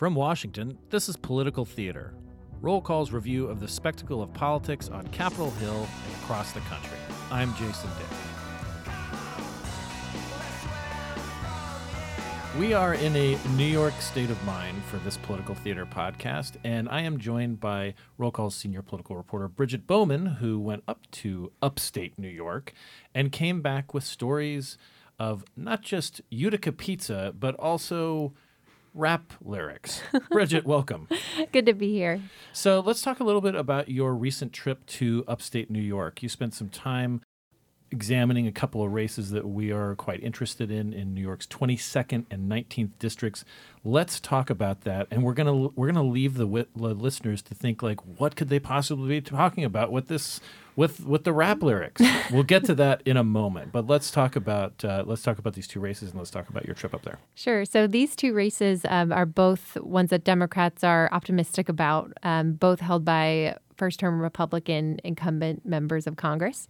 From Washington, this is Political Theater, Roll Call's review of the spectacle of politics on Capitol Hill and across the country. I'm Jason Dick. We are in a New York state of mind for this Political Theater podcast, and I am joined by Roll Call's senior political reporter Bridget Bowman, who went up to upstate New York and came back with stories of not just Utica pizza, but also rap lyrics. Bridget, welcome. Good to be here. So let's talk a little bit about your recent trip to upstate New York. You spent some time examining a couple of races that we are quite interested in in New York's 22nd and 19th districts. Let's talk about that, and we're gonna we're gonna leave the, the listeners to think like, what could they possibly be talking about with this with with the rap lyrics? we'll get to that in a moment, but let's talk about uh, let's talk about these two races and let's talk about your trip up there. Sure. So these two races um, are both ones that Democrats are optimistic about, um, both held by first-term Republican incumbent members of Congress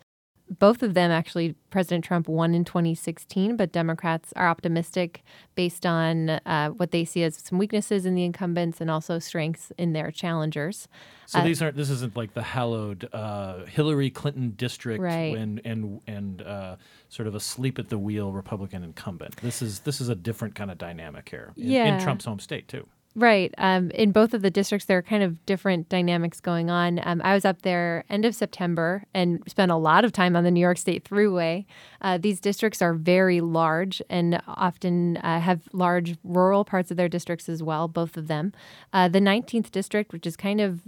both of them actually president trump won in 2016 but democrats are optimistic based on uh, what they see as some weaknesses in the incumbents and also strengths in their challengers so uh, these aren't this isn't like the hallowed uh, hillary clinton district right. and and and uh, sort of a sleep at the wheel republican incumbent this is this is a different kind of dynamic here in, yeah. in trump's home state too Right. Um, in both of the districts, there are kind of different dynamics going on. Um, I was up there end of September and spent a lot of time on the New York State Thruway. Uh, these districts are very large and often uh, have large rural parts of their districts as well, both of them. Uh, the 19th district, which is kind of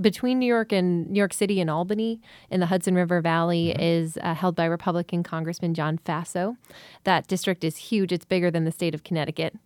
between New York and New York City and Albany in the Hudson River Valley mm-hmm. is uh, held by Republican Congressman John Faso. That district is huge. It's bigger than the state of Connecticut.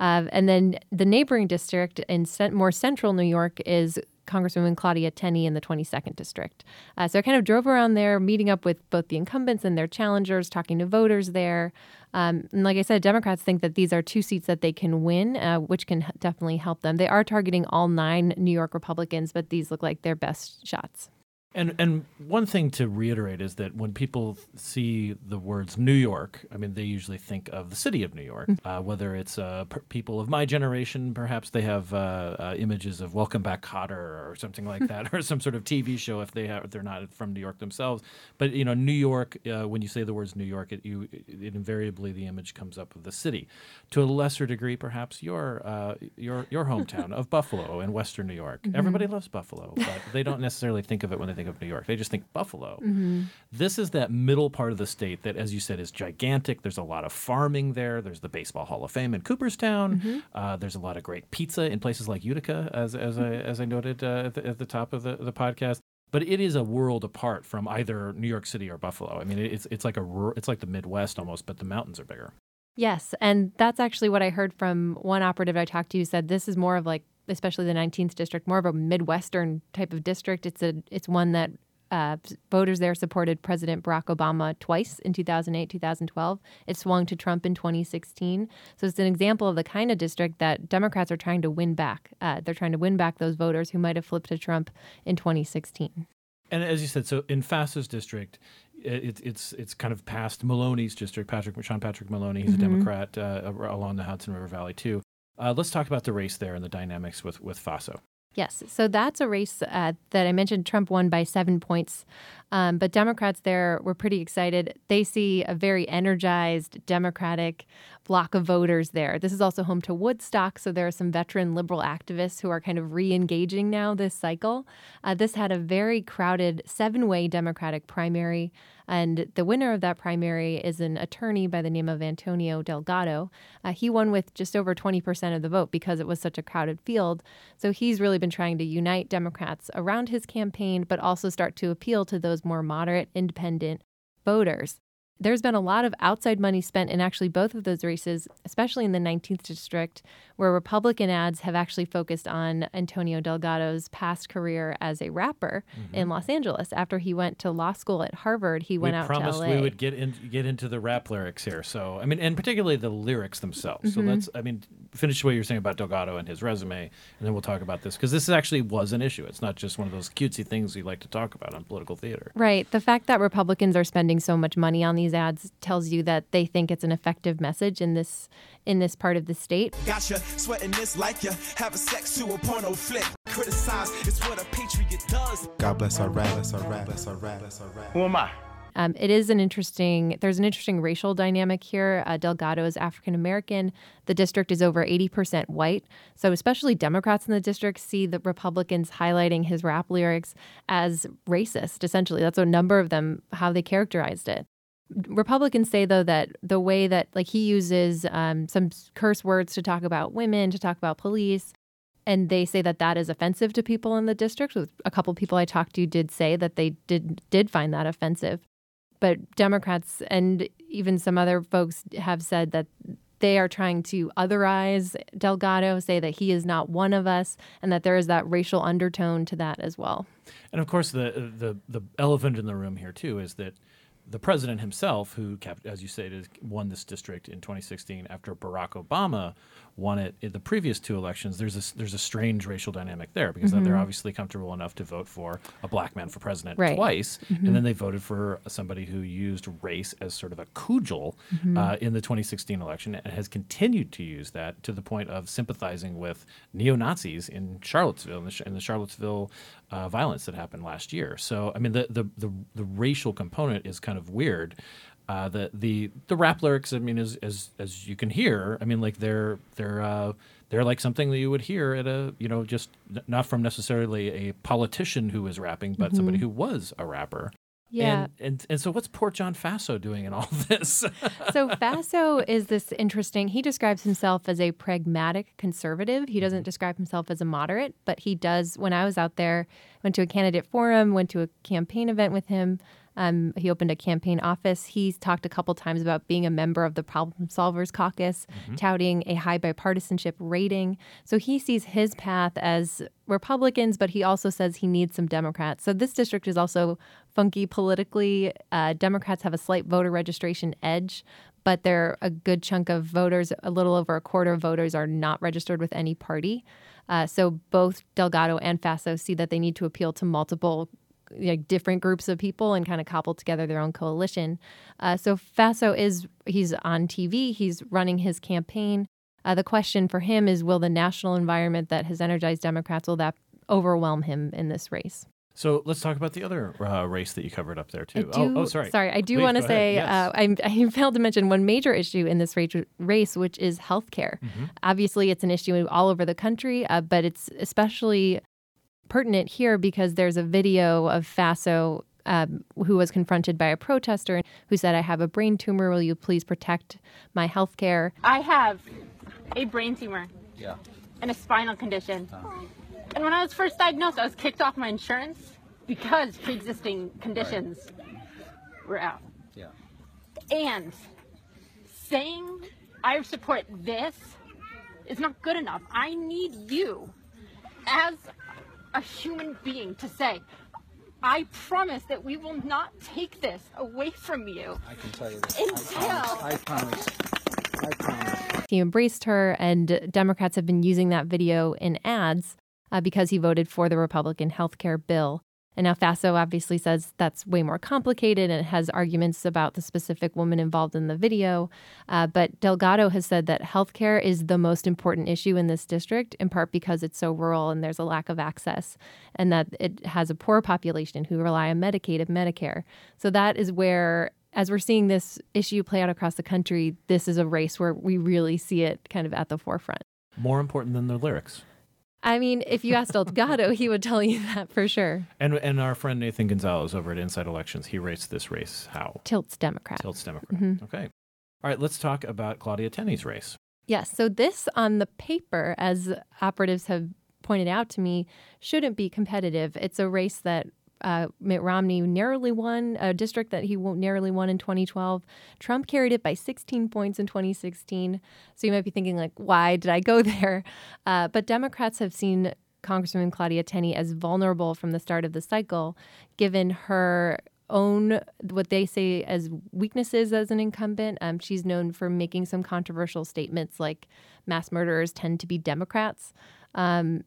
Uh, and then the neighboring district in more central New York is Congresswoman Claudia Tenney in the 22nd district. Uh, so I kind of drove around there, meeting up with both the incumbents and their challengers, talking to voters there. Um, and like I said, Democrats think that these are two seats that they can win, uh, which can definitely help them. They are targeting all nine New York Republicans, but these look like their best shots. And and one thing to reiterate is that when people see the words New York, I mean, they usually think of the city of New York. Mm-hmm. Uh, whether it's uh, per- people of my generation, perhaps they have uh, uh images of Welcome Back Kotter or something like that, or some sort of TV show if they have, if they're not from New York themselves. But you know, New York. Uh, when you say the words New York, it, you it invariably the image comes up of the city. To a lesser degree, perhaps your uh, your your hometown of Buffalo in Western New York. Mm-hmm. Everybody loves Buffalo, but they don't necessarily think of it when they think think of New York. They just think Buffalo. Mm-hmm. This is that middle part of the state that, as you said, is gigantic. There's a lot of farming there. There's the Baseball Hall of Fame in Cooperstown. Mm-hmm. Uh, there's a lot of great pizza in places like Utica, as as I as I noted uh, at, the, at, the, top of the, the podcast. But it is a world apart from either New York City or Buffalo. I mean, it's it's like a it's like the Midwest almost, but the mountains are bigger. Yes, and that's actually what I heard from one operative I talked to who said this is more of like especially the 19th district, more of a Midwestern type of district. It's a it's one that uh, voters there supported President Barack Obama twice in 2008, 2012. It swung to Trump in 2016. So it's an example of the kind of district that Democrats are trying to win back. Uh, they're trying to win back those voters who might have flipped to Trump in 2016. And as you said, so in Faso's district, it, it's it's kind of past Maloney's district. Patrick Sean Patrick Maloney, he's mm-hmm. a Democrat uh, along the Hudson River Valley too. Uh, let's talk about the race there and the dynamics with with Faso. Yes. So that's a race uh, that I mentioned Trump won by seven points. Um, but Democrats there were pretty excited. They see a very energized Democratic block of voters there. This is also home to Woodstock. So there are some veteran liberal activists who are kind of re engaging now this cycle. Uh, this had a very crowded seven way Democratic primary. And the winner of that primary is an attorney by the name of Antonio Delgado. Uh, he won with just over 20% of the vote because it was such a crowded field. So he's really been trying to unite Democrats around his campaign, but also start to appeal to those more moderate, independent voters there's been a lot of outside money spent in actually both of those races, especially in the 19th district, where Republican ads have actually focused on Antonio Delgado's past career as a rapper mm-hmm. in Los Angeles. After he went to law school at Harvard, he went we out promised to LA. we would get in, get into the rap lyrics here. So, I mean, and particularly the lyrics themselves. Mm-hmm. So let's, I mean, finish what you're saying about Delgado and his resume, and then we'll talk about this because this actually was an issue. It's not just one of those cutesy things we like to talk about on political theater. Right. The fact that Republicans are spending so much money on these these ads tells you that they think it's an effective message in this in this part of the state. Gotcha, sweating this like you having sex to a porno flick. Criticize is what a patriot does. God bless our rap, bless our rap, bless our rap, bless our rap. Who am I? Um, it is an interesting. There's an interesting racial dynamic here. Uh, Delgado is African American. The district is over 80% white. So especially Democrats in the district see the Republicans highlighting his rap lyrics as racist. Essentially, that's a number of them how they characterized it. Republicans say though that the way that like he uses um, some curse words to talk about women, to talk about police, and they say that that is offensive to people in the district. A couple people I talked to did say that they did did find that offensive but Democrats and even some other folks have said that they are trying to otherize Delgado, say that he is not one of us, and that there is that racial undertone to that as well. And of course, the the the elephant in the room here too is that the president himself, who, kept, as you said, won this district in 2016 after Barack Obama won it in the previous two elections, there's a, there's a strange racial dynamic there because mm-hmm. they're obviously comfortable enough to vote for a black man for president right. twice, mm-hmm. and then they voted for somebody who used race as sort of a cudgel mm-hmm. uh, in the 2016 election and has continued to use that to the point of sympathizing with neo Nazis in Charlottesville, in the, in the Charlottesville uh, violence that happened last year. So, I mean, the, the, the, the racial component is kind of weird. Uh, the the the rap lyrics, I mean, as as as you can hear, I mean, like they're they're uh, they're like something that you would hear at a you know just n- not from necessarily a politician who is rapping, but mm-hmm. somebody who was a rapper. Yeah. And, and, and so what's poor John Faso doing in all this? so Faso is this interesting. He describes himself as a pragmatic conservative. He doesn't mm-hmm. describe himself as a moderate, but he does. When I was out there, went to a candidate forum, went to a campaign event with him. Um, he opened a campaign office. He's talked a couple times about being a member of the Problem Solvers Caucus, mm-hmm. touting a high bipartisanship rating. So he sees his path as Republicans, but he also says he needs some Democrats. So this district is also funky politically. Uh, Democrats have a slight voter registration edge, but they're a good chunk of voters, a little over a quarter of voters, are not registered with any party. Uh, so both Delgado and Faso see that they need to appeal to multiple like different groups of people and kind of cobble together their own coalition. Uh, so Faso is he's on TV. He's running his campaign. Uh, the question for him is: Will the national environment that has energized Democrats will that overwhelm him in this race? So let's talk about the other uh, race that you covered up there too. Do, oh, oh, sorry. Sorry, I do want to say yes. uh, I, I, failed to mention one major issue in this race, which is healthcare. Mm-hmm. Obviously, it's an issue all over the country, uh, but it's especially pertinent here because there's a video of Faso um, who was confronted by a protester who said, I have a brain tumor. Will you please protect my health care? I have a brain tumor. Yeah. And a spinal condition. And when I was first diagnosed, I was kicked off my insurance because pre existing conditions right. were out. Yeah. And saying I support this is not good enough. I need you as a human being to say, I promise that we will not take this away from you. I can tell you this. Until. I promise. I promise. He embraced her, and Democrats have been using that video in ads uh, because he voted for the Republican health care bill. And now Faso obviously says that's way more complicated and has arguments about the specific woman involved in the video. Uh, but Delgado has said that healthcare is the most important issue in this district, in part because it's so rural and there's a lack of access, and that it has a poor population who rely on Medicaid and Medicare. So that is where as we're seeing this issue play out across the country, this is a race where we really see it kind of at the forefront. More important than the lyrics. I mean, if you asked Delgado, he would tell you that for sure. And and our friend Nathan Gonzalez over at Inside Elections, he rates this race how? Tilts Democrat. Tilts Democrat. Mm-hmm. Okay. All right, let's talk about Claudia Tenney's race. Yes. So this on the paper, as operatives have pointed out to me, shouldn't be competitive. It's a race that uh, Mitt Romney narrowly won a district that he narrowly won in 2012. Trump carried it by 16 points in 2016. So you might be thinking, like, why did I go there? Uh, but Democrats have seen Congresswoman Claudia Tenney as vulnerable from the start of the cycle, given her own what they say as weaknesses as an incumbent. Um, she's known for making some controversial statements like mass murderers tend to be Democrats. Um,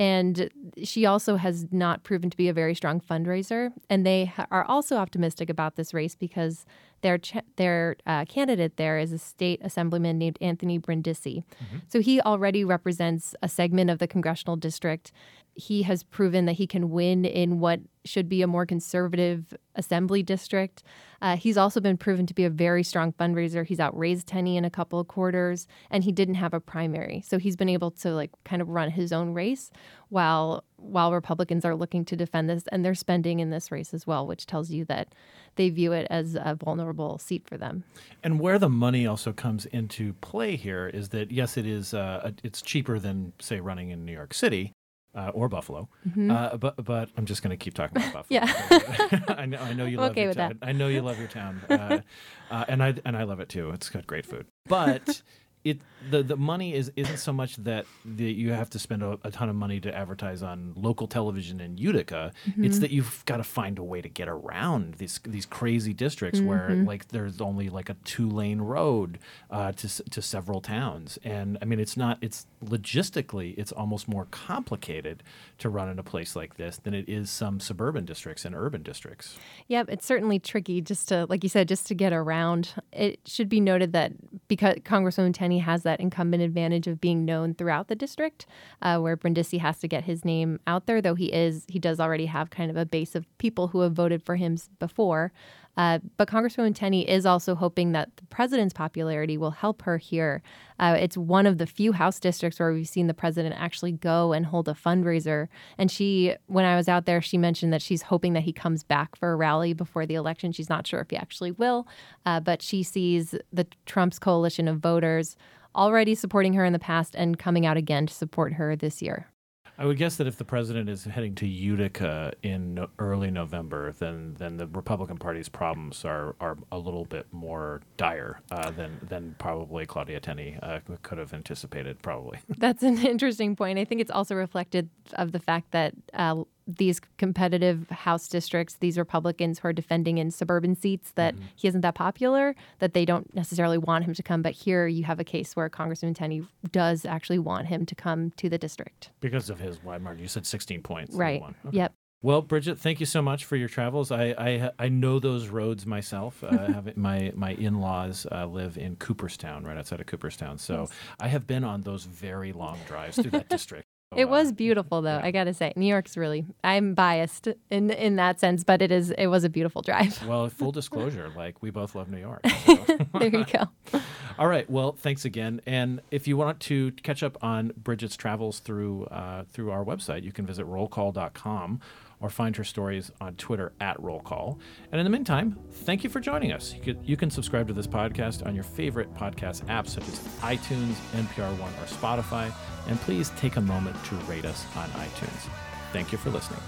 and she also has not proven to be a very strong fundraiser. And they ha- are also optimistic about this race because Their ch- their uh, candidate there is a state assemblyman named Anthony Brindisi. So he already represents a segment of the congressional district. He has proven that he can win in what should be a more conservative assembly district. Uh, he's also been proven to be a very strong fundraiser. He's outraised Tenney in a couple of quarters, and he didn't have a primary, so he's been able to like kind of run his own race while while Republicans are looking to defend this, and they're spending in this race as well, which tells you that they view it as a vulnerable seat for them. And where the money also comes into play here is that yes, it is uh, it's cheaper than say running in New York City. Uh, or Buffalo, uh, but but I'm just going to keep talking about Buffalo. Mm-hmm. Yeah. I know I know you I'm love okay your with town. that. I know you love your town, uh, uh, and I and I love it too. It's got great food, but it the the money is isn't so much that the, you have to spend a, a ton of money to advertise on local television in Utica. Mm-hmm. It's that you've got to find a way to get around these these crazy districts where Mm-hmm. like there's only like a two lane road uh, to to several towns, and I mean it's not it's logistically it's almost more complicated to run in a place like this than it is some suburban districts and urban districts. Yep, it's certainly tricky just to, like you said, just to get around. It should be noted that because Congresswoman Tenney has that incumbent advantage of being known throughout the district, uh, where Brindisi has to get his name out there, though he is, he does already have kind of a base of people who have voted for him before. Uh, but Congresswoman Tenney is also hoping that the president's popularity will help her here. Uh, it's one of the few House districts where we've seen the president actually go and hold a fundraiser. And she, when I was out there, she mentioned that she's hoping that he comes back for a rally before the election. She's not sure if he actually will, uh, but she sees the Trump's coalition of voters already supporting her in the past and coming out again to support her this year. I would guess that if the president is heading to Utica in early November, then then the Republican Party's problems are, are a little bit more dire uh, than than probably Claudia Tenney uh, could have anticipated. Probably. That's an interesting point. I think it's also reflected of the fact that uh, these competitive House districts, these Republicans who are defending in suburban seats, that he isn't that popular, that they don't necessarily want him to come. But here you have a case where Congressman Tenney does actually want him to come to the district. Because of his wide margin, you said 16 points. Right. Okay. Yep. Well, Bridget, thank you so much for your travels. I I, I know those roads myself. Uh, I have my my in laws uh, live in Cooperstown, right outside of Cooperstown. So I have been on those very long drives through that district. So, It uh, was beautiful, though. yeah. I gotta say, New York's really. I'm biased in in that sense, but it is. It was a beautiful drive. Well, full disclosure, like we both love New York. so. there you go. All right. Well, thanks again. And if you want to catch up on Bridget's travels through uh, through our website, you can visit rollcall.com or find her stories on Twitter at Roll Call. And in the meantime, thank you for joining us. You, you can subscribe to this podcast on your favorite podcast apps such as iTunes, NPR One, or Spotify. And please take a moment to rate us on iTunes. Thank you for listening.